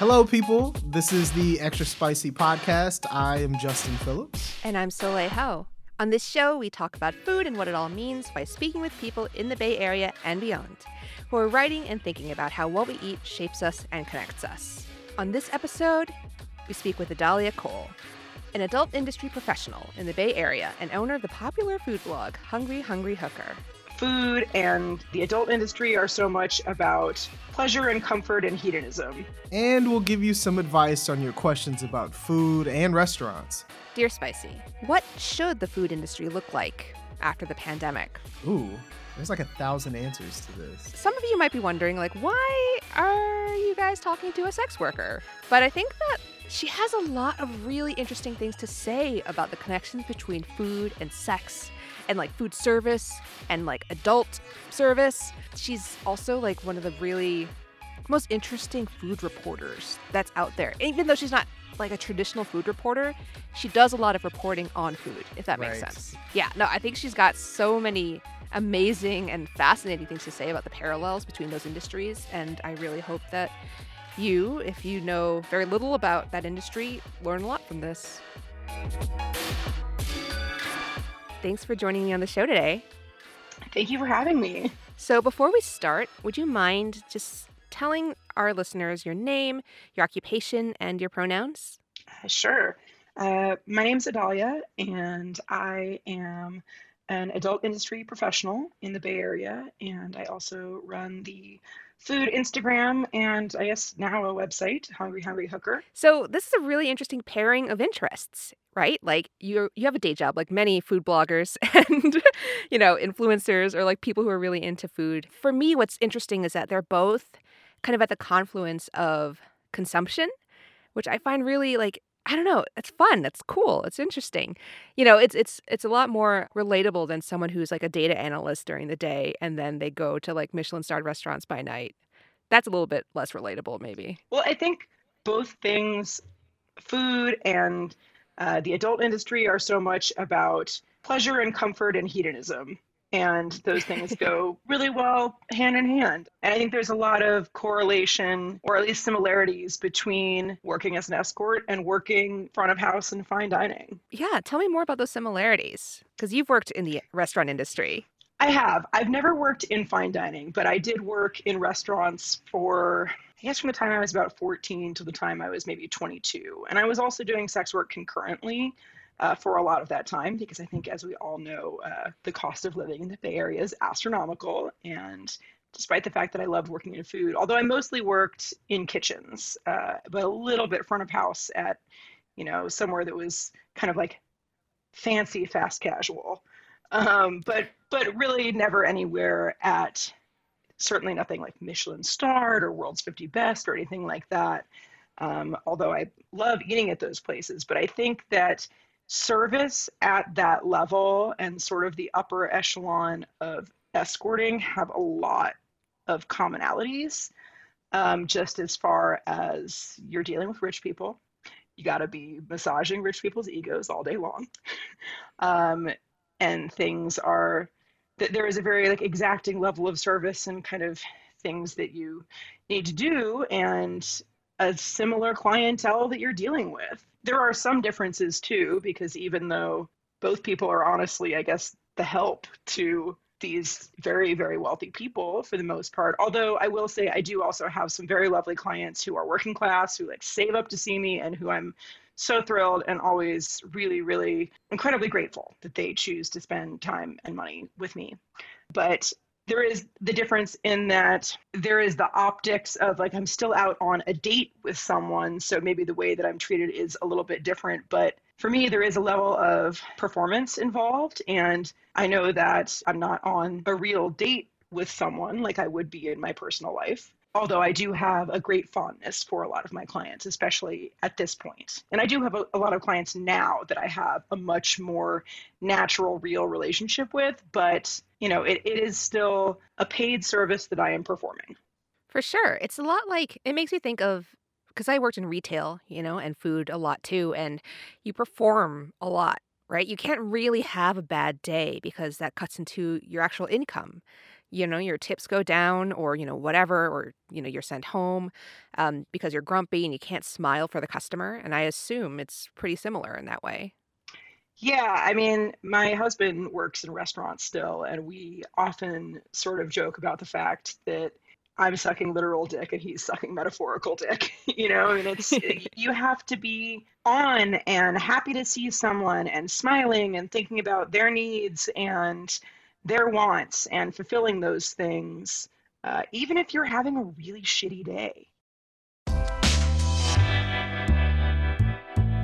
Hello, people. This is the Extra Spicy Podcast. I am Justin Phillips. And I'm Soleil Ho. On this show, we talk about food and what it all means by speaking with people in the Bay Area and beyond who are writing and thinking about how what we eat shapes us and connects us. On this episode, we speak with Adalia Cole, an adult industry professional in the Bay Area and owner of the popular food blog Hungry Hungry Hooker food and the adult industry are so much about pleasure and comfort and hedonism. And we'll give you some advice on your questions about food and restaurants. Dear Spicy, what should the food industry look like after the pandemic? Ooh, there's like a thousand answers to this. Some of you might be wondering, like, why are you guys talking to a sex worker? But I think that she has a lot of really interesting things to say about the connections between food and sex and like food service and like adult service. She's also like one of the really most interesting food reporters that's out there. Even though she's not like a traditional food reporter, she does a lot of reporting on food, if that makes right. sense. Yeah, no, I think she's got so many amazing and fascinating things to say about the parallels between those industries. And I really hope that you, if you know very little about that industry, learn a lot from this. Thanks for joining me on the show today. Thank you for having me. So, before we start, would you mind just telling our listeners your name, your occupation, and your pronouns? Uh, sure. Uh, my name's Adalia, and I am an adult industry professional in the Bay Area, and I also run the food Instagram and I guess now a website, Hungry Hungry Hooker. So this is a really interesting pairing of interests, right? Like you you have a day job like many food bloggers and you know, influencers or like people who are really into food. For me what's interesting is that they're both kind of at the confluence of consumption, which I find really like I don't know, it's fun, it's cool, it's interesting. You know, it's it's it's a lot more relatable than someone who's like a data analyst during the day and then they go to like Michelin starred restaurants by night. That's a little bit less relatable maybe. Well, I think both things food and uh, the adult industry are so much about pleasure and comfort and hedonism and those things go really well hand in hand. And I think there's a lot of correlation or at least similarities between working as an escort and working front of house and fine dining. Yeah, tell me more about those similarities because you've worked in the restaurant industry. I have. I've never worked in fine dining, but I did work in restaurants for I guess from the time I was about 14 to the time I was maybe 22. And I was also doing sex work concurrently uh, for a lot of that time because I think, as we all know, uh, the cost of living in the Bay Area is astronomical. And despite the fact that I loved working in food, although I mostly worked in kitchens, uh, but a little bit front of house at, you know, somewhere that was kind of like fancy fast casual, um, but but really never anywhere at certainly nothing like Michelin starred or World's 50 Best or anything like that. Um, although I love eating at those places, but I think that service at that level and sort of the upper echelon of escorting have a lot of commonalities um, just as far as you're dealing with rich people. You got to be massaging rich people's egos all day long. Um, and things are that there is a very like exacting level of service and kind of things that you need to do and a similar clientele that you're dealing with there are some differences too, because even though both people are honestly, I guess, the help to these very, very wealthy people for the most part. Although I will say I do also have some very lovely clients who are working class, who like save up to see me, and who I'm so thrilled and always really, really incredibly grateful that they choose to spend time and money with me. But there is the difference in that there is the optics of like I'm still out on a date with someone, so maybe the way that I'm treated is a little bit different. But for me, there is a level of performance involved, and I know that I'm not on a real date with someone like I would be in my personal life although I do have a great fondness for a lot of my clients, especially at this point. And I do have a, a, lot of clients now that I have a much more natural, real relationship with, but you know, it, it is still a paid service that I am performing. For sure. It's a lot like it makes me think of because I worked in retail, you know, and food a lot too, and you perform a lot, right? You can't really have a bad day because that cuts into your actual income you know your tips go down or you know whatever or you know you're sent home um, because you're grumpy and you can't smile for the customer and i assume it's pretty similar in that way yeah, I mean, my husband works in restaurants still, and we often sort of joke about the fact that I'm sucking literal dick and he's sucking metaphorical dick. you know, and it's you have to be on and happy to see someone and smiling and thinking about their needs and their wants and fulfilling those things, uh, even if you're having a really shitty day.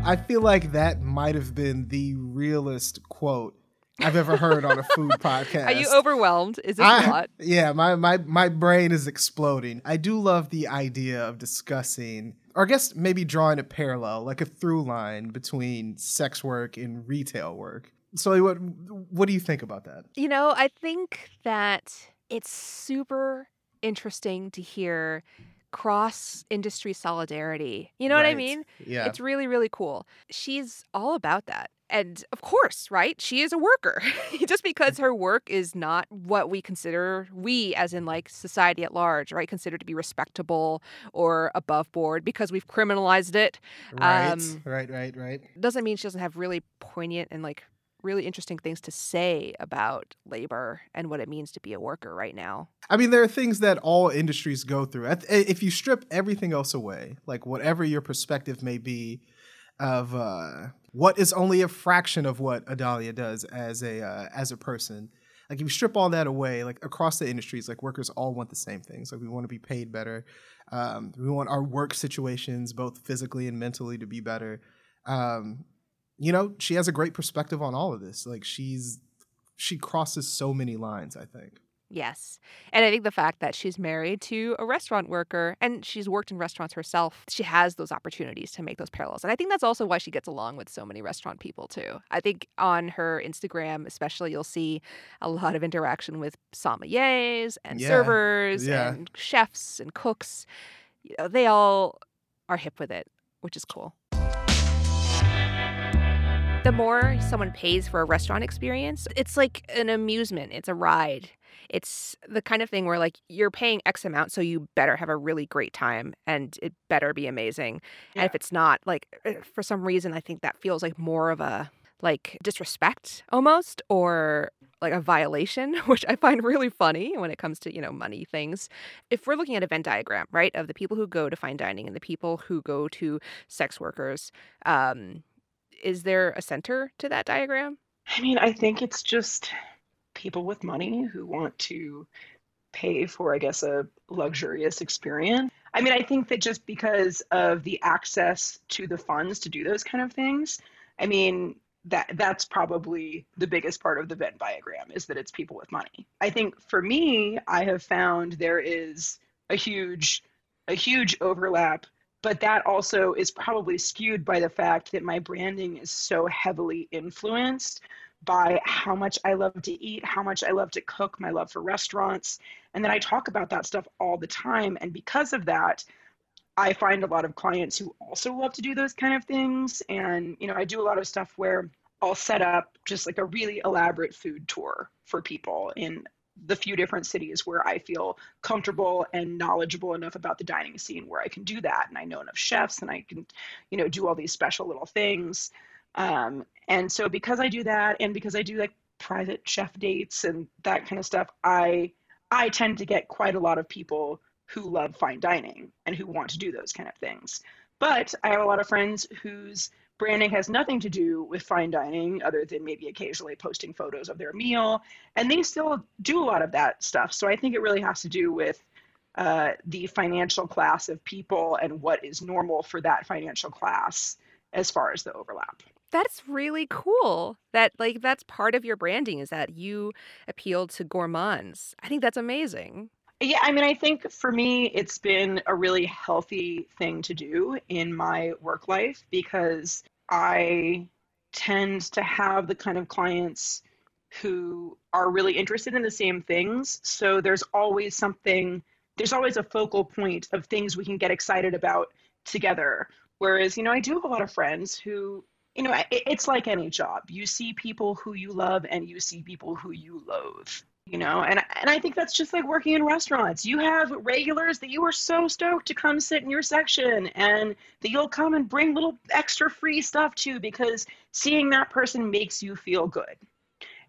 I feel like that might have been the realest quote I've ever heard on a food podcast. Are you overwhelmed? Is this I, a lot? Yeah, my, my my brain is exploding. I do love the idea of discussing, or I guess maybe drawing a parallel, like a through line between sex work and retail work. So, what what do you think about that? You know, I think that it's super interesting to hear cross industry solidarity. You know right. what I mean? Yeah. It's really, really cool. She's all about that. And of course, right? She is a worker. Just because her work is not what we consider, we as in like society at large, right, consider to be respectable or above board because we've criminalized it. Right, um, right, right, right. Doesn't mean she doesn't have really poignant and like really interesting things to say about labor and what it means to be a worker right now. I mean, there are things that all industries go through. If you strip everything else away, like whatever your perspective may be of uh, what is only a fraction of what Adalia does as a uh, as a person. Like if you strip all that away, like across the industries, like workers all want the same things. Like we want to be paid better. Um, we want our work situations, both physically and mentally, to be better. Um, you know, she has a great perspective on all of this. Like she's she crosses so many lines, I think. Yes. And I think the fact that she's married to a restaurant worker and she's worked in restaurants herself, she has those opportunities to make those parallels. And I think that's also why she gets along with so many restaurant people, too. I think on her Instagram, especially, you'll see a lot of interaction with sommeliers and yeah. servers yeah. and chefs and cooks. You know, they all are hip with it, which is cool the more someone pays for a restaurant experience, it's like an amusement, it's a ride. It's the kind of thing where like you're paying X amount, so you better have a really great time and it better be amazing. Yeah. And if it's not, like eh, for some reason, I think that feels like more of a like disrespect almost or like a violation, which I find really funny when it comes to, you know, money things. If we're looking at a Venn diagram, right, of the people who go to fine dining and the people who go to sex workers, um, is there a center to that diagram? I mean, I think it's just people with money who want to pay for, I guess, a luxurious experience. I mean, I think that just because of the access to the funds to do those kind of things, I mean, that that's probably the biggest part of the Venn diagram is that it's people with money. I think for me, I have found there is a huge a huge overlap but that also is probably skewed by the fact that my branding is so heavily influenced by how much I love to eat, how much I love to cook, my love for restaurants. And then I talk about that stuff all the time. And because of that, I find a lot of clients who also love to do those kind of things. And, you know, I do a lot of stuff where I'll set up just like a really elaborate food tour for people in the few different cities where I feel comfortable and knowledgeable enough about the dining scene where I can do that. And I know enough chefs and I can, you know, do all these special little things. Um, and so because I do that and because I do like private chef dates and that kind of stuff, I I tend to get quite a lot of people who love fine dining and who want to do those kind of things. But I have a lot of friends whose branding has nothing to do with fine dining other than maybe occasionally posting photos of their meal and they still do a lot of that stuff. So i think it really has to do with uh, the financial class of people and what is normal for that financial class as far as the overlap. That's really cool that like that's part of your branding is that you appeal to gourmands. I think that's amazing yeah, I mean, I think for me, it's been a really healthy thing to do in my work life because I tend to have the kind of clients who are really interested in the same things. So there's always something, there's always a focal point of things we can get excited about together. Whereas, you know, I do have a lot of friends who, you know, it's like any job. You see people who you love and you see people who you loathe you know? And and i think that's just like working in restaurants. You have regulars that you are so stoked to come sit in your section and that you'll come and bring little extra free stuff to because seeing that person makes you feel good.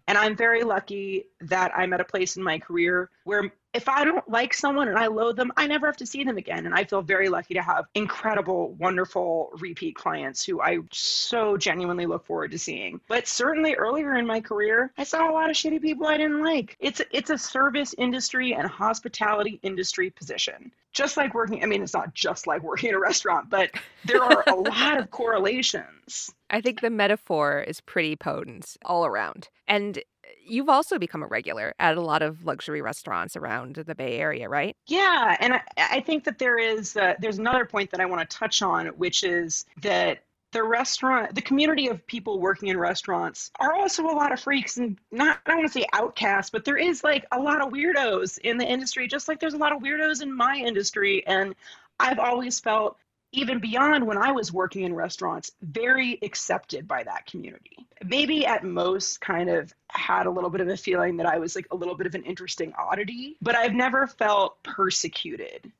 And I'm very lucky that I'm at a place in my career where if I don't like someone and I loathe them, I never have to see them again. And I feel very lucky to have incredible, wonderful repeat clients who I so genuinely look forward to seeing. But certainly earlier in my career, I saw a lot of shitty people I didn't like. It's it's a service industry and hospitality industry position. Just like working, I mean, it's not just like working in a restaurant, but there are a lot of correlations. I think the metaphor is pretty potent all around. And you've also become a regular at a lot of luxury restaurants around the Bay Area, right? Yeah, and I, I think that there is uh, there's another point that I want to touch on, which is that the restaurant the community of people working in restaurants are also a lot of freaks and not i don't want to say outcasts but there is like a lot of weirdos in the industry just like there's a lot of weirdos in my industry and i've always felt even beyond when I was working in restaurants, very accepted by that community. Maybe at most kind of had a little bit of a feeling that I was like a little bit of an interesting oddity, but I've never felt persecuted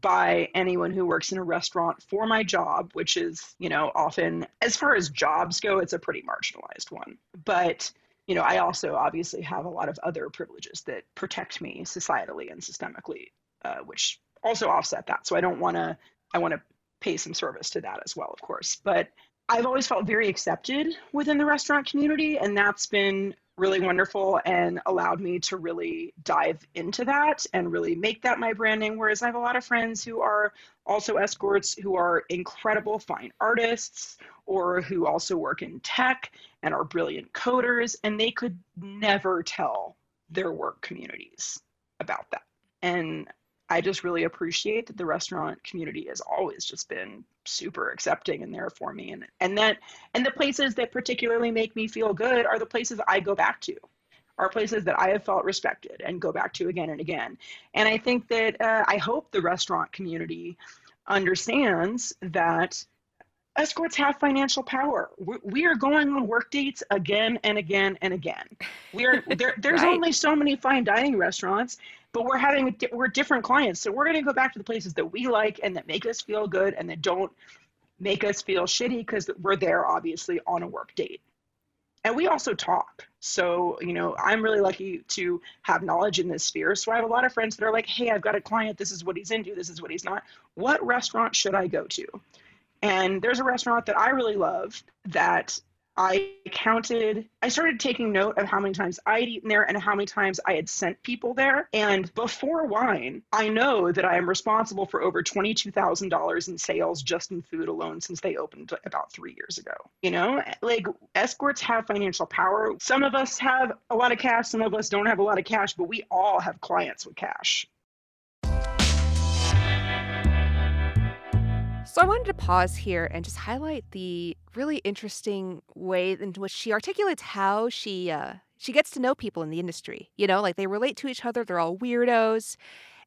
by anyone who works in a restaurant for my job, which is, you know, often as far as jobs go, it's a pretty marginalized one. But you know, I also obviously have a lot of other privileges that protect me societally and systemically, uh, which also offset that. So I don't want to I want to pay some service to that as well, of course. But I've always felt very accepted within the restaurant community, and that's been really wonderful and allowed me to really dive into that and really make that my branding. Whereas I have a lot of friends who are also escorts who are incredible fine artists or who also work in tech and are brilliant coders, and they could never tell their work communities about that. And I just really appreciate that the restaurant community has always just been super accepting and there for me and and that and the places that particularly make me feel good are the places I go back to are places that I have felt respected and go back to again and again and I think that uh, I hope the restaurant community understands that escorts have financial power. We are going on work dates again and again and again. We are there. There's right. only so many fine dining restaurants, but we're having we're different clients, so we're going to go back to the places that we like and that make us feel good and that don't make us feel shitty because we're there obviously on a work date. And we also talk. So, you know, I'm really lucky to have knowledge in this sphere. So I have a lot of friends that are like, hey, I've got a client. This is what he's into. This is what he's not. What restaurant should I go to? And there's a restaurant that I really love that I counted, I started taking note of how many times I'd eaten there and how many times I had sent people there. And before wine, I know that I am responsible for over $22,000 in sales just in food alone since they opened about three years ago. You know, like escorts have financial power. Some of us have a lot of cash, some of us don't have a lot of cash, but we all have clients with cash. So I wanted to pause here and just highlight the really interesting way in which she articulates how she uh, she gets to know people in the industry. You know, like they relate to each other. They're all weirdos.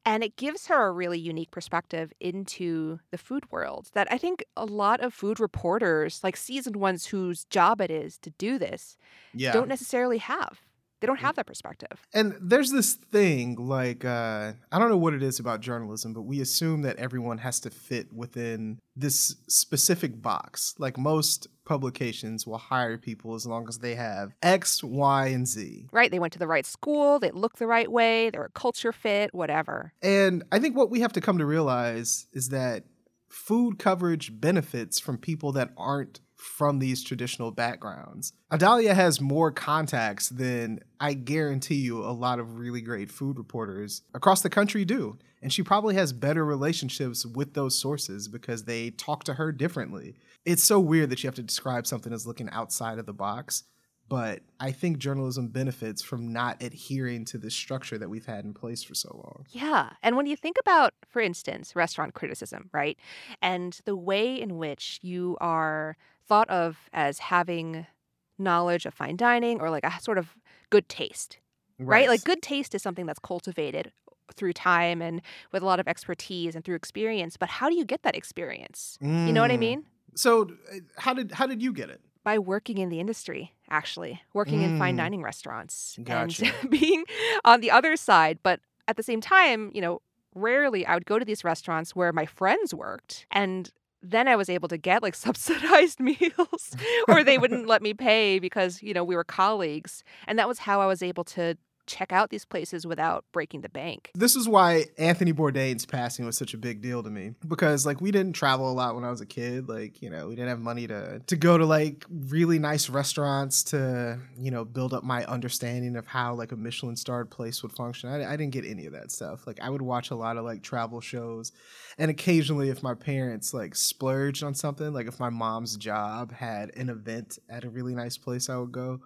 And it gives her a really unique perspective into the food world that I think a lot of food reporters, like seasoned ones whose job it is to do this, yeah. don't necessarily have. They don't have that perspective. And there's this thing like uh, I don't know what it is about journalism, but we assume that everyone has to fit within this specific box. Like most publications will hire people as long as they have X, Y, and Z. Right. They went to the right school, they look the right way, they're a culture fit, whatever. And I think what we have to come to realize is that food coverage benefits from people that aren't from these traditional backgrounds. Adalia has more contacts than I guarantee you a lot of really great food reporters across the country do. And she probably has better relationships with those sources because they talk to her differently. It's so weird that you have to describe something as looking outside of the box but I think journalism benefits from not adhering to the structure that we've had in place for so long. Yeah. And when you think about, for instance, restaurant criticism, right? And the way in which you are thought of as having knowledge of fine dining or like a sort of good taste, right? right? Like good taste is something that's cultivated through time and with a lot of expertise and through experience. But how do you get that experience? Mm. You know what I mm. mean? So, uh, how did how did you get it? by working in the industry, actually, working in fine Mm. dining restaurants Gotcha. and being on the other side. But at the same time, you know, rarely I would go to these restaurants where my friends worked. And then I was able to get like subsidized meals or they wouldn't let me pay because, you know, we were colleagues. And that was how I was able to check out these places without breaking the bank. This is why Anthony Bourdain's passing was such a big deal to me because like we didn't travel a lot when I was a kid. Like, you know, we didn't have money to to go to like really nice restaurants to, you know, build up my understanding of how like a Michelin starred place would function. I, I didn't get any of that stuff. Like I would watch a lot of like travel shows and occasionally if my parents like splurged on something, like if my mom's job had an event at a really nice place, I would go.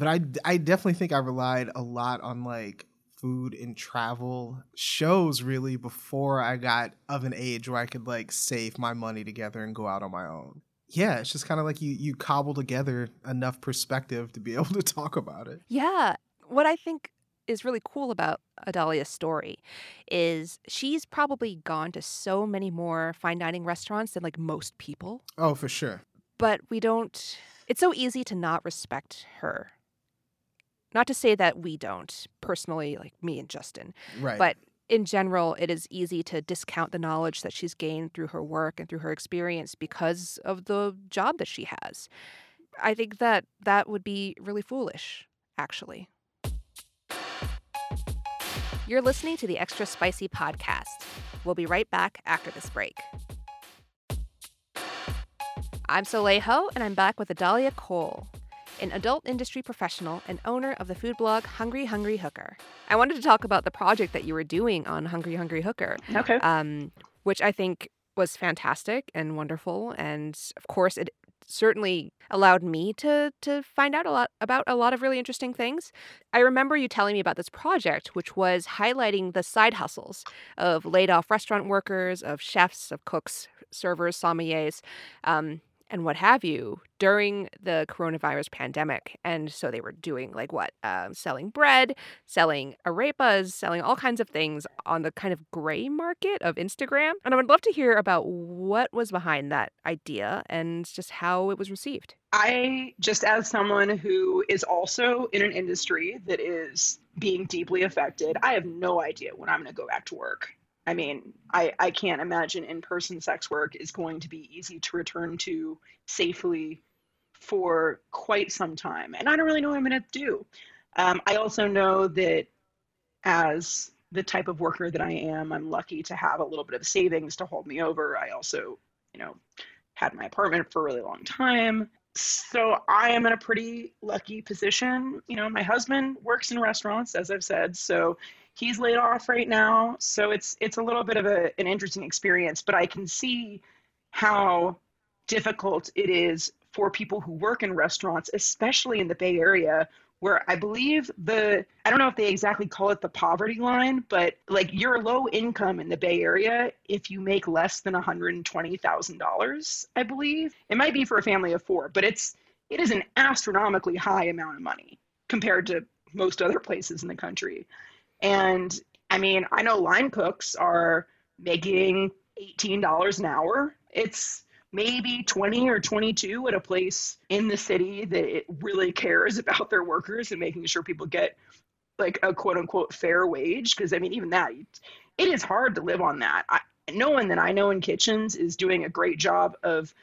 But I, I definitely think I relied a lot on like food and travel shows really before I got of an age where I could like save my money together and go out on my own. Yeah, it's just kind of like you you cobble together enough perspective to be able to talk about it. Yeah. What I think is really cool about Adalia's story is she's probably gone to so many more fine dining restaurants than like most people, Oh, for sure. but we don't it's so easy to not respect her. Not to say that we don't, personally, like me and Justin, Right. but in general, it is easy to discount the knowledge that she's gained through her work and through her experience because of the job that she has. I think that that would be really foolish, actually. You're listening to the Extra Spicy Podcast. We'll be right back after this break. I'm Soleil Ho, and I'm back with Adalia Cole, an adult industry professional and owner of the food blog Hungry Hungry Hooker. I wanted to talk about the project that you were doing on Hungry Hungry Hooker, Okay. um, which I think was fantastic and wonderful. And of course, it certainly allowed me to to find out a lot about a lot of really interesting things. I remember you telling me about this project, which was highlighting the side hustles of laid off restaurant workers, of chefs, of cooks, servers, sommeliers. Um, and what have you during the coronavirus pandemic. And so they were doing like what? Um, selling bread, selling arepas, selling all kinds of things on the kind of gray market of Instagram. And I would love to hear about what was behind that idea and just how it was received. I, just as someone who is also in an industry that is being deeply affected, I have no idea when I'm going to go back to work. I mean, I, I can't imagine in person sex work is going to be easy to return to safely for quite some time. And I don't really know what I'm going to do. Um, I also know that as the type of worker that I am, I'm lucky to have a little bit of savings to hold me over. I also, you know, had my apartment for a really long time. So I am in a pretty lucky position. You know, my husband works in restaurants, as I've said, so he's laid off right now. So it's it's a little bit of a, an interesting experience, but I can see how difficult it is for people who work in restaurants, especially in the Bay Area, where I believe the I don't know if they exactly call it the poverty line, but like you're low income in the Bay Area if you make less than $120,000, I believe. It might be for a family of 4, but it's it is an astronomically high amount of money compared to most other places in the country. And I mean, I know line cooks are making $18 an hour. It's maybe 20 or 22 at a place in the city that really cares about their workers and making sure people get like a quote unquote fair wage. Because i mean even that it is hard to live on that. I, no one that i know in kitchens is doing a great job of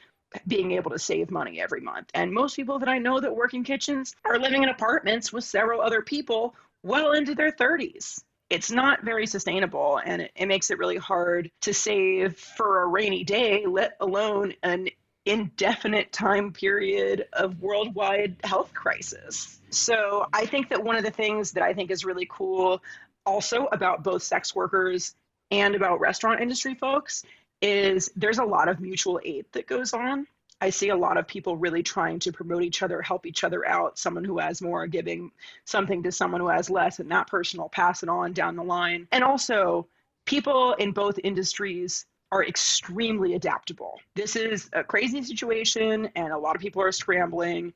being able to save money every month. And most people that i know that work in kitchens are living in apartments with several other people well into their 30s it's not very sustainable and it, it makes it really hard to save for a rainy day let alone an indefinite time period of worldwide health crisis. So i think that one of the things that i think is really cool also about both sex workers and about restaurant industry folks is there's a lot of mutual aid that goes on I see a lot of people really trying to promote each other, help each other out. Someone who has more giving something to someone who has less, and that person will pass it on down the line. And also, people in both industries are extremely adaptable. This is a crazy situation, and a lot of people are scrambling.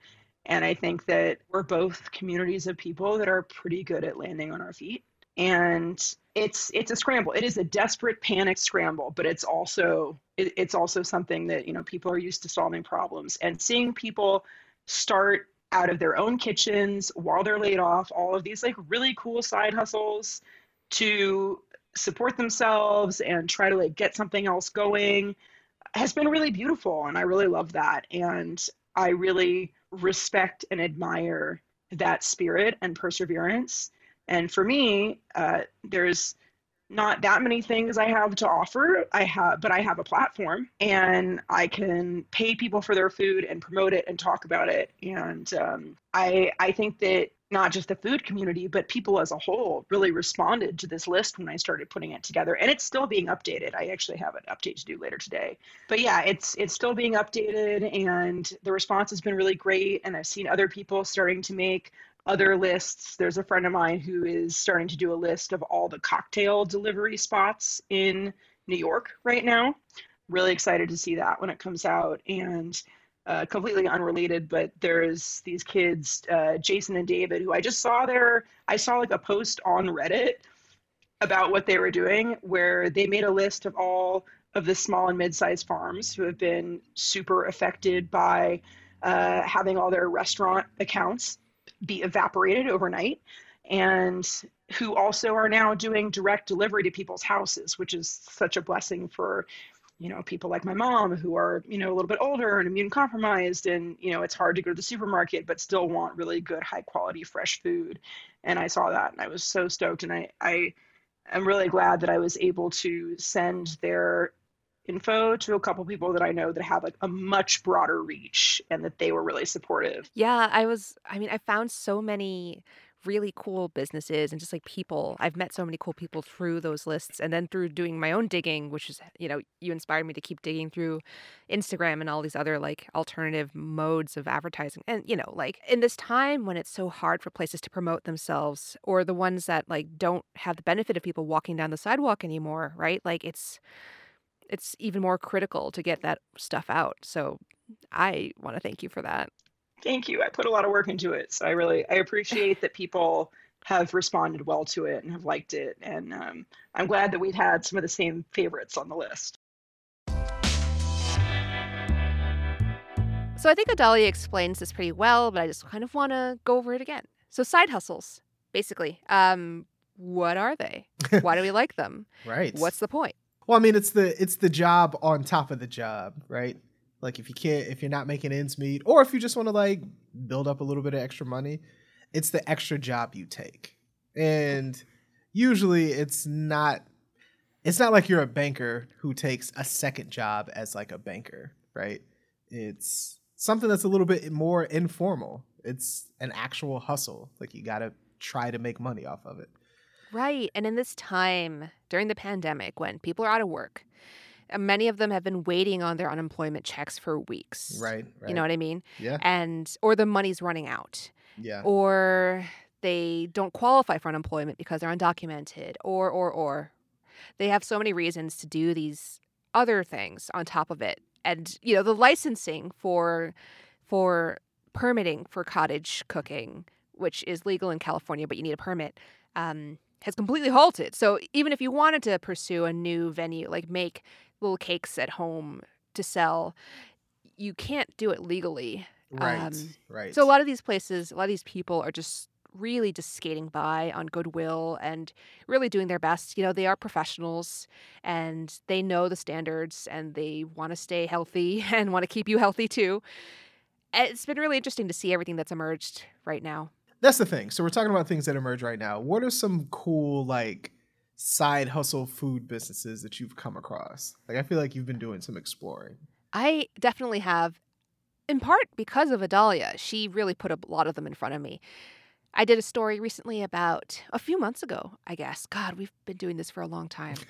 And I think that we're both communities of people that are pretty good at landing on our feet. And it's it's a scramble. It is a desperate panic scramble, but it's also it, it's also something that you know people are used to solving problems. And seeing people start out of their own kitchens while they're laid off, all of these like really cool side hustles to support themselves and try to like get something else going has been really beautiful and I really love that. And I really respect and admire that spirit and perseverance and for me uh, there's not that many things I have to offer. I have, but I have a platform and I can pay people for their food and promote it and talk about it. And um, I, I think that not just the food community, but people as a whole really responded to this list when I started putting it together. And it's still being updated. I actually have an update to do later today. But yeah, it's it's still being updated and the response has been really great. And I've seen other people starting to make other lists. There's a friend of mine who is starting to do a list of all the cocktail delivery spots in New York right now. Really excited to see that when it comes out. And uh, completely unrelated, but there's these kids, uh, Jason and David, who I just saw there. I saw like a post on Reddit about what they were doing, where they made a list of all of the small and mid-sized farms who have been super affected by uh, having all their restaurant accounts be evaporated overnight and who also are now doing direct delivery to people's houses which is such a blessing for you know people like my mom who are you know a little bit older and immune compromised and you know it's hard to go to the supermarket but still want really good high quality fresh food. And i saw that and i was so stoked and i i am really glad that i was able to send their info to a couple people that I know that have like a much broader reach and that they were really supportive. Yeah, I was, I mean, I found so many really cool businesses and just like people. I've met so many cool people through those lists and then through doing my own digging, which is, you know, you inspired me to keep digging through Instagram and all these other like alternative modes of advertising. And, you know, like in this time when it's so hard for places to promote themselves or the ones that like don't have the benefit of people walking down the sidewalk anymore, right? Like it's, it's even more critical to get that stuff out. So I want to thank you for that. Thank you. I put a lot of work into it. So I really I appreciate that people have responded well to it and have liked it. And um, I'm glad that we've had some of the same favorites on the list. So I think Adalia explains this pretty well, but I just kind of want to go over it again. So side hustles, basically. Um, what are they? Why do we like them? right. What's the point? Well, I mean, it's the it's the job on top of the job, right? Like if you can't if you're not making ends meet, or if you just want to like build up a little bit of extra money, it's the extra job you take. And usually it's not it's not like you're a banker who takes a second job as like a banker, right? It's something that's a little bit more informal. It's an actual hustle. Like you got to try to make money off of it. Right. And in this time during the pandemic when people are out of work, uh, many of them have been waiting on their unemployment checks for weeks. Right. right. You know what I mean? Yeah. And or the money's running out. Yeah. Or they don't qualify for unemployment because they're undocumented or or or they have so many reasons to do these other things on top of it. And you know, the licensing for for permitting for cottage cooking, which is legal in California, but you need a permit. Um, has completely halted. So even if you wanted to pursue a new venue, like make little cakes at home to sell, you can't do it legally. Right. Um, right. So a lot of these places, a lot of these people are just really just skating by on goodwill and really doing their best. You know, they are professionals and they know the standards and they want to stay healthy and want to keep you healthy too. It's been really interesting to see everything that's emerged right now that's the thing. So we're talking about things that emerge right now. What are some cool like side hustle food businesses that you've come across? Like I feel like you've been doing some exploring. I definitely have in part because of Adalia. She really put a lot of them in front of me. I did a story recently about a few months ago, I guess. God, we've been doing this for a long time.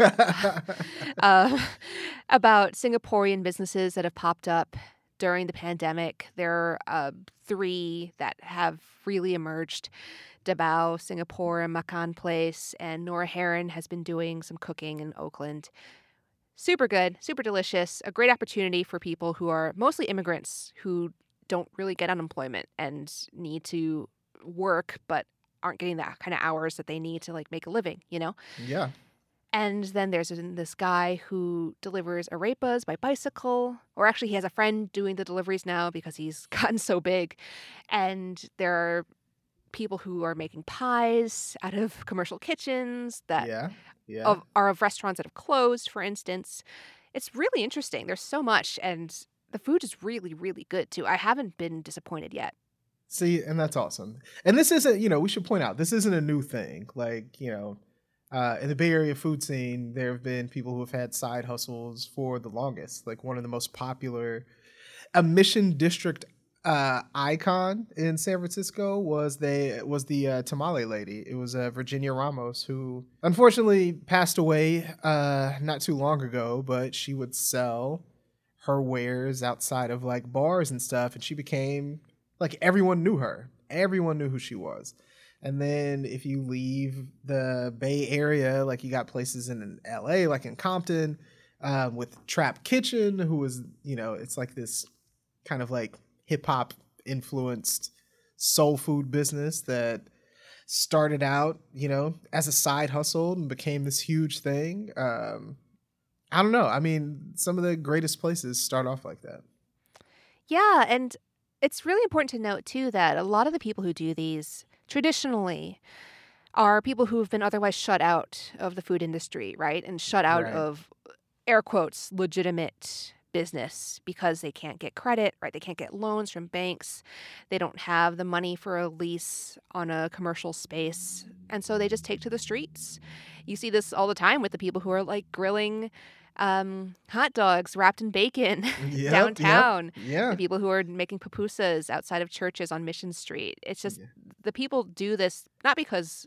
uh, about Singaporean businesses that have popped up during the pandemic. There are uh, three that have really emerged. Dabao, Singapore, and Makan Place, and Nora Haron has been doing some cooking in Oakland. Super good, super delicious, a great opportunity for people who are mostly immigrants who don't really get unemployment and need to work but aren't getting that kind of hours that they need to like make a living, you know? Yeah. And then there's this guy who delivers arepas by bicycle, or actually, he has a friend doing the deliveries now because he's gotten so big. And there are people who are making pies out of commercial kitchens that yeah, yeah. of, are of restaurants that have closed, for instance. It's really interesting. There's so much, and the food is really, really good too. I haven't been disappointed yet. See, and that's awesome. And this isn't, you know, we should point out this isn't a new thing. Like, you know, uh, in the Bay Area food scene, there have been people who have had side hustles for the longest. Like one of the most popular, a Mission District uh, icon in San Francisco was they was the uh, tamale lady. It was uh, Virginia Ramos who unfortunately passed away uh, not too long ago, but she would sell her wares outside of like bars and stuff, and she became like everyone knew her. Everyone knew who she was. And then if you leave the Bay Area, like you got places in LA, like in Compton, um, with Trap Kitchen, who was, you know, it's like this kind of like hip hop influenced soul food business that started out, you know, as a side hustle and became this huge thing. Um, I don't know. I mean, some of the greatest places start off like that. Yeah, and it's really important to note too that a lot of the people who do these traditionally are people who have been otherwise shut out of the food industry, right? And shut out Right. of air quotes legitimate business because they can't get credit, right? They can't get loans from banks. They don't have the money for a lease on a commercial space. And so they just take to the streets. You see this all the time with the people who are like grilling um, hot dogs wrapped in bacon Yep, yep. downtown Yeah. the people who are making pupusas outside of churches on Mission Street. It's just Yeah. the people do this not because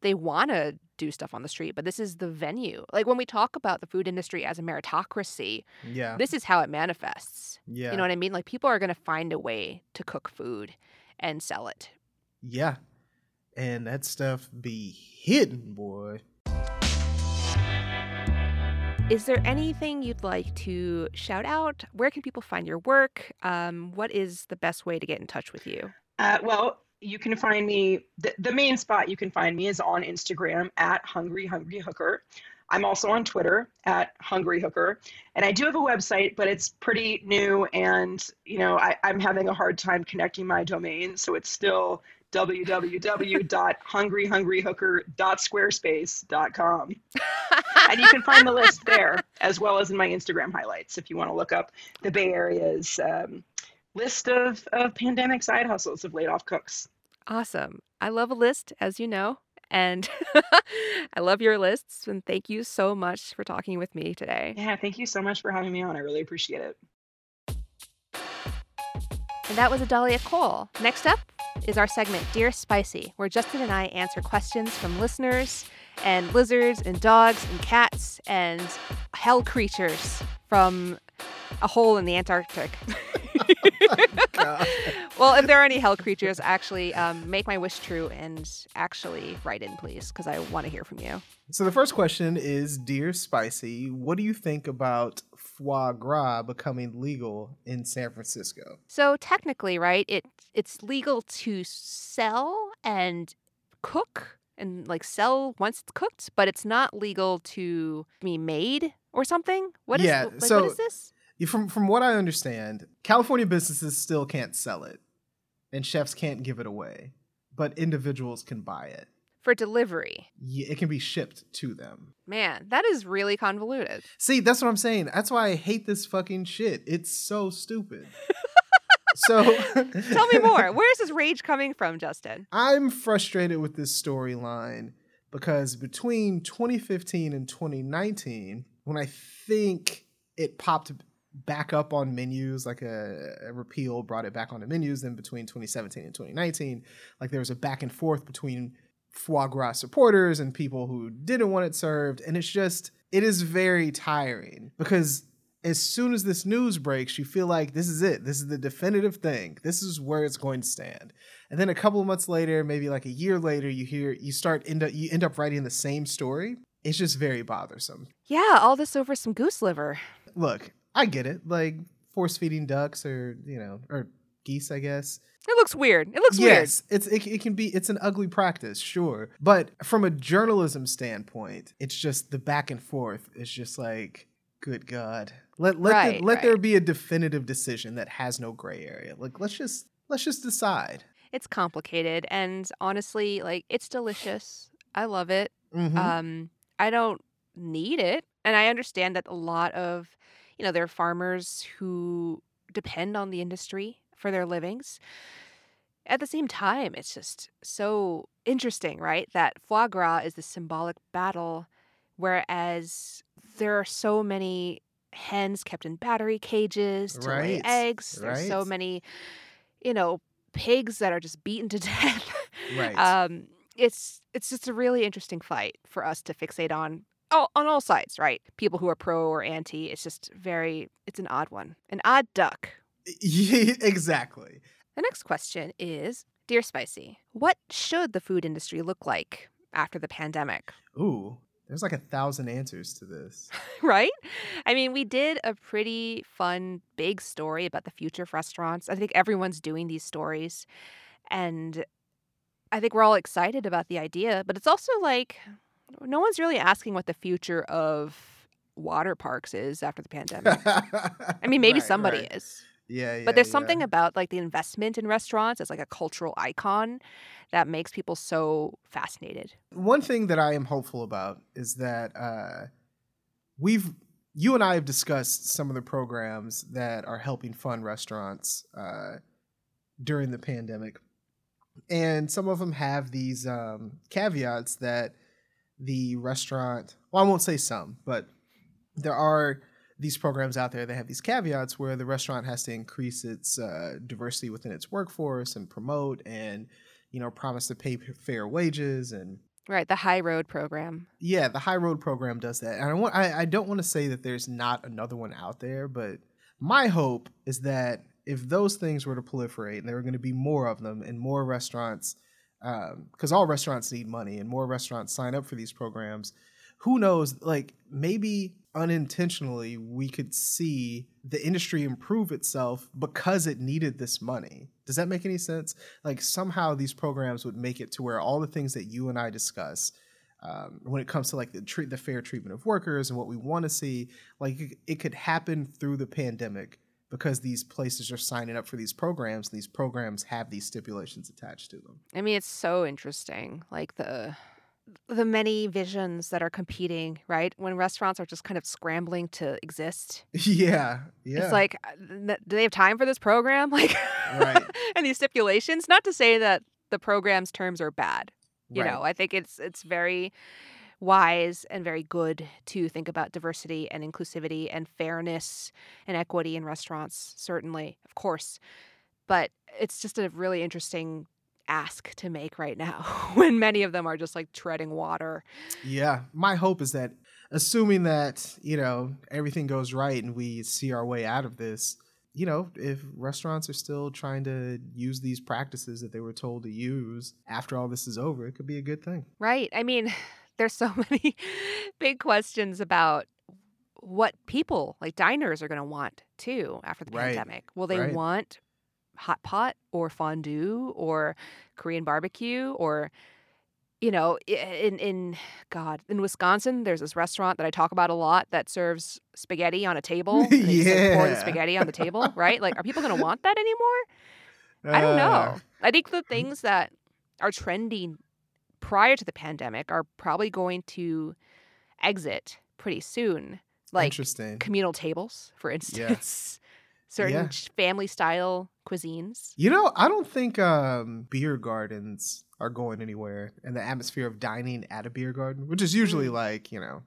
they want to do stuff on the street, but this is the venue. Like when we talk about the food industry as a meritocracy, Yeah. this is how it manifests. Yeah. You know what I mean? Like people are going to find a way to cook food and sell it. Yeah. And that stuff be hidden, boy. Is there anything you'd like to shout out? Where can people find your work? Um, what is the best way to get in touch with you? Uh, well, you can find me, the, the main spot you can find me is on Instagram at Hungry Hungry Hooker. I'm also on Twitter at Hungry Hooker. And I do have a website, but it's pretty new and, you know, I, I'm having a hard time connecting my domain. So it's still www.hungryhungryhooker.squarespace.com. and you can find the list there as well as in my Instagram highlights if you want to look up the Bay Area's um, list of, of pandemic side hustles of laid off cooks. Awesome. I love a list, as you know, and I love your lists. And thank you so much for talking with me today. Yeah, thank you so much for having me on. I really appreciate it. And that was Adalia Cole. Next up is our segment, Dear Spicy, where Justin and I answer questions from listeners and lizards and dogs and cats and hell creatures from a hole in the Antarctic. Well, if there are any hell creatures, actually um, make my wish true and actually write in, please, because I want to hear from you. So the first question is Dear Spicy, what do you think about foie gras becoming legal in San Francisco? So technically, right, it it's legal to sell and cook and like sell once it's cooked, but it's not legal to be made or something. What is Yeah, like, so- what is this? From from what I understand, California businesses still can't sell it, and chefs can't give it away, but individuals can buy it. For delivery. Yeah, it can be shipped to them. Man, that is really convoluted. See, that's what I'm saying. That's why I hate this fucking shit. It's so stupid. so Tell me more. Where is this rage coming from, Justin? I'm frustrated with this storyline because between 2015 and 2019, when I think it popped back up on menus, like a, a repeal brought it back on the menus, then between 2017 and 2019, like there was a back and forth between foie gras supporters and people who didn't want it served. And it's just, it is very tiring because as soon as this news breaks, you feel like this is it. This is the definitive thing. This is where it's going to stand. And then a couple of months later, maybe like a year later, you hear you start end up you end up writing the same story. It's just very bothersome. Yeah, all this over some goose liver. Look, I get it. Like force feeding ducks or you know or geese, I guess. It looks weird. It looks weird. yes, it's it, it can be it's an ugly practice, sure. But from a journalism standpoint, it's just the back and forth is just like, good God. Let let Right, the, let there be a definitive decision that has no gray area. Like let's just let's just decide. It's complicated and honestly, like it's delicious. I love it. Mhm. Um, I don't need it, and I understand that a lot of, you know, there are farmers who depend on the industry for their livings. At the same time, it's just so interesting, right? That foie gras is the symbolic battle, whereas there are so many hens kept in battery cages to lay eggs. There's so many, you know, pigs that are just beaten to death. Right. Um, it's it's just a really interesting fight for us to fixate on all, on all sides, right? People who are pro or anti. It's just very it's an odd one, an odd duck. Yeah, exactly. The next question is, dear Spicy, what should the food industry look like after the pandemic? Ooh, there's like a thousand answers to this. right? I mean, we did a pretty fun, big story about the future of restaurants. I think everyone's doing these stories. And I think we're all excited about the idea, but it's also like no one's really asking what the future of water parks is after the pandemic. I mean, maybe Right, somebody right. is. Yeah, yeah. But there's yeah. something about like the investment in restaurants as like a cultural icon that makes people so fascinated. One thing that I am hopeful about is that uh, we've you and I have discussed some of the programs that are helping fund restaurants uh, during the pandemic, and some of them have these um, caveats that the restaurant. Well, I won't say some, but there are these programs out there that have these caveats where the restaurant has to increase its uh, diversity within its workforce and promote and you know promise to pay fair wages and Right, the High Road program. yeah the high road program does that and i want i, I don't want to say that there's not another one out there but my hope is that if those things were to proliferate and there were going to be more of them and more restaurants because all restaurants need money and more restaurants sign up for these programs who knows like maybe unintentionally we could see the industry improve itself because it needed this money does that make any sense like somehow these programs would make it to where all the things that you and i discuss um, when it comes to like the treat the fair treatment of workers and what we want to see like it, could happen through the pandemic because these places are signing up for these programs these programs have these stipulations attached to them I mean, it's so interesting. Like the the many visions that are competing, right? When restaurants are just kind of scrambling to exist. yeah yeah It's like, uh, do they have time for this program? Like, Right. and these stipulations. Not to say that the program's terms are bad. You Right. know, I think it's it's very wise and very good to think about diversity and inclusivity and fairness and equity in restaurants. Certainly, of course, but it's just a really interesting ask to make right now when many of them are just like treading water. Yeah, my hope is that assuming that, you know, everything goes right and we see our way out of this, you know, if restaurants are still trying to use these practices that they were told to use after all this is over, it could be a good thing. Right. I mean, there's so many big questions about what people like diners are going to want too after the Right, pandemic. Will they right. want hot pot or fondue or Korean barbecue or you know, in in God, in Wisconsin, there's this restaurant that I talk about a lot that serves spaghetti on a table. and they like, pour the spaghetti on the table, right? Like, are people going to want that anymore? I don't know. Uh, I think the things that are trending prior to the pandemic are probably going to exit pretty soon. Like interesting. communal tables, for instance, certain Yeah. family style cuisines. You know, I don't think um, beer gardens are going anywhere in the atmosphere of dining at a beer garden, which is usually Mm. like, you know,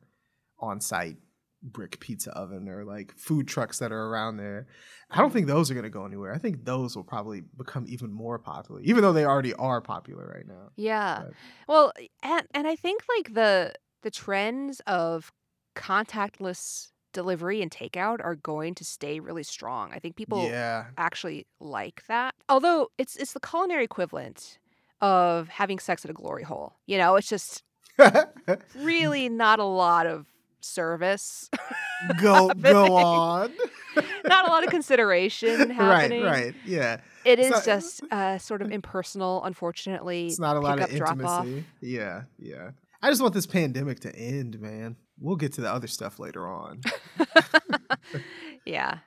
on site brick pizza oven or like food trucks that are around there. I don't think those are going to go anywhere. I think those will probably become even more popular, even though they already are popular right now. Yeah. But- Well, and and I think like the the trends of contactless delivery and takeout are going to stay really strong. I think people yeah. actually like that. Although it's it's the culinary equivalent of having sex at a glory hole. You know, it's just really not a lot of service. go go on. not a lot of consideration happening. Right, right, yeah. It It's is not- just uh, sort of impersonal, unfortunately. It's not a lot of pick up, drop off. intimacy. Yeah, yeah. I just want this pandemic to end, man. We'll get to the other stuff later on. Yeah,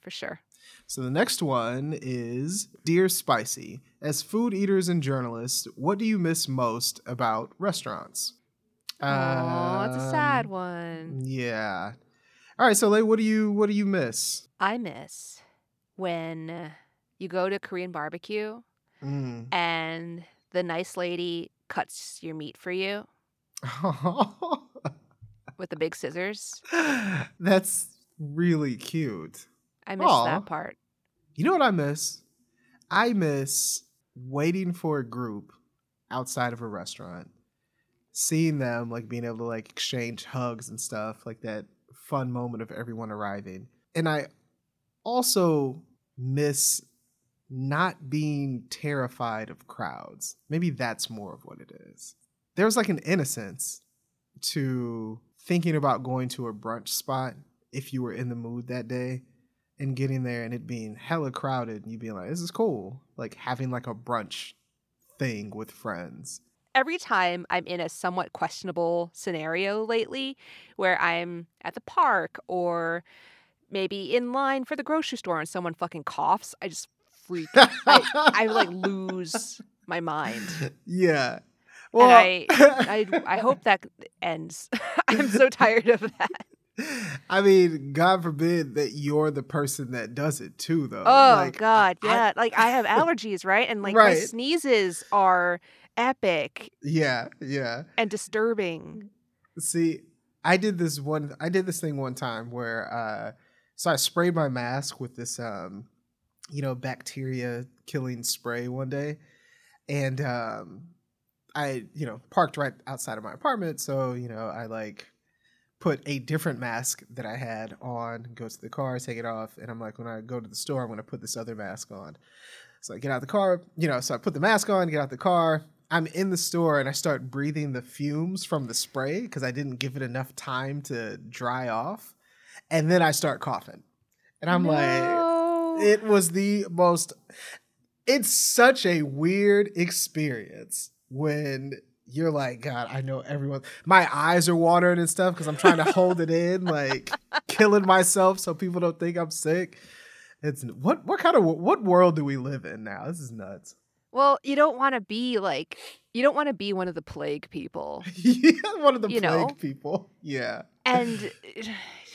for sure. So the next one is Dear Spicy. As food eaters and journalists, what do you miss most about restaurants? Oh, that's a sad Um, one. Yeah. All right, so like, what do you what do you miss? I miss when you go to Korean barbecue Mm. and the nice lady cuts your meat for you with the big scissors. That's really cute. I miss Aw. that part. You know what I miss? I miss waiting for a group outside of a restaurant, seeing them like being able to like exchange hugs and stuff, like that fun moment of everyone arriving. And I also miss not being terrified of crowds. Maybe that's more of what it is. There's like an innocence to thinking about going to a brunch spot if you were in the mood that day and getting there and it being hella crowded and you being like, this is cool. Like having like a brunch thing with friends. Every time I'm in a somewhat questionable scenario lately, where I'm at the park or maybe in line for the grocery store and someone fucking coughs, I just freak. I, I like lose my mind. yeah. And I, I, I hope that ends. I'm so tired of that. I mean, God forbid that you're the person that does it too, though. Oh Like, God, I- yeah. like I have allergies, right? And like my sneezes are epic yeah, yeah. and disturbing. See, I did this one. I did this thing one time where, uh, so I sprayed my mask with this, um, you know, bacteria killing spray one day, and um, I, you know, parked right outside of my apartment. So you know, I like put a different mask that I had on, go to the car, take it off, and I'm like, when I go to the store, I'm gonna put this other mask on. So I get out the car, you know, so I put the mask on, get out the car. I'm in the store and I start breathing the fumes from the spray because I didn't give it enough time to dry off. And then I start coughing. And I'm like, it was the most, it's such a weird experience when you're like, God, I know everyone. My eyes are watering and stuff because I'm trying to hold it in, like killing myself so people don't think I'm sick. It's what what kind of what world do we live in now? This is nuts. Well, you don't want to be like you don't want to be one of the plague people. yeah, one of the You plague know? people. Yeah. And eh,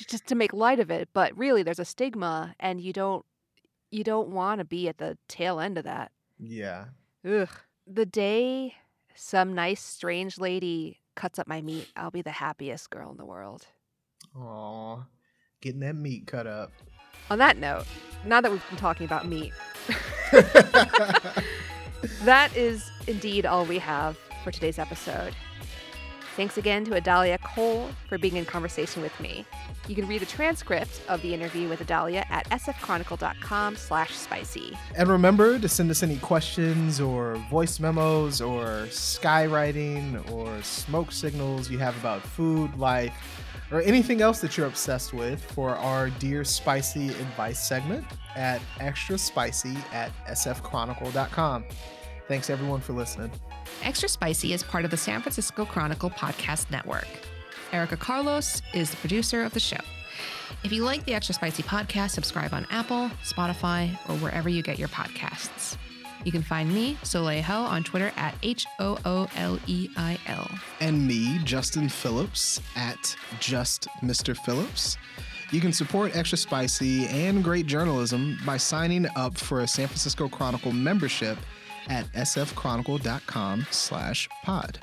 just to make light of it, but really there's a stigma and you don't you don't want to be at the tail end of that. Yeah. Ugh. The day some nice strange lady cuts up my meat, I'll be the happiest girl in the world. Aw. Getting that meat cut up. On that note, now that we've been talking about meat, that is indeed all we have for today's episode. Thanks again to Adalia Cole for being in conversation with me. You can read the transcript of the interview with Adalia at sfchronicle.com slash spicy. and remember to send us any questions or voice memos or skywriting or smoke signals you have about food, life, or anything else that you're obsessed with for our Dear Spicy Advice segment at extra spicy at sfchronicle.com. Thanks everyone for listening. Extra Spicy is part of the San Francisco Chronicle podcast network. Erica Carlos is the producer of the show. If you like the Extra Spicy podcast, subscribe on Apple, Spotify, or wherever you get your podcasts. You can find me, Soleil, Ho, on Twitter at H O O L E I L. and me, Justin Phillips, at Just Mr. Phillips. You can support Extra Spicy and great journalism by signing up for a San Francisco Chronicle membership at sfchronicle.com slash pod.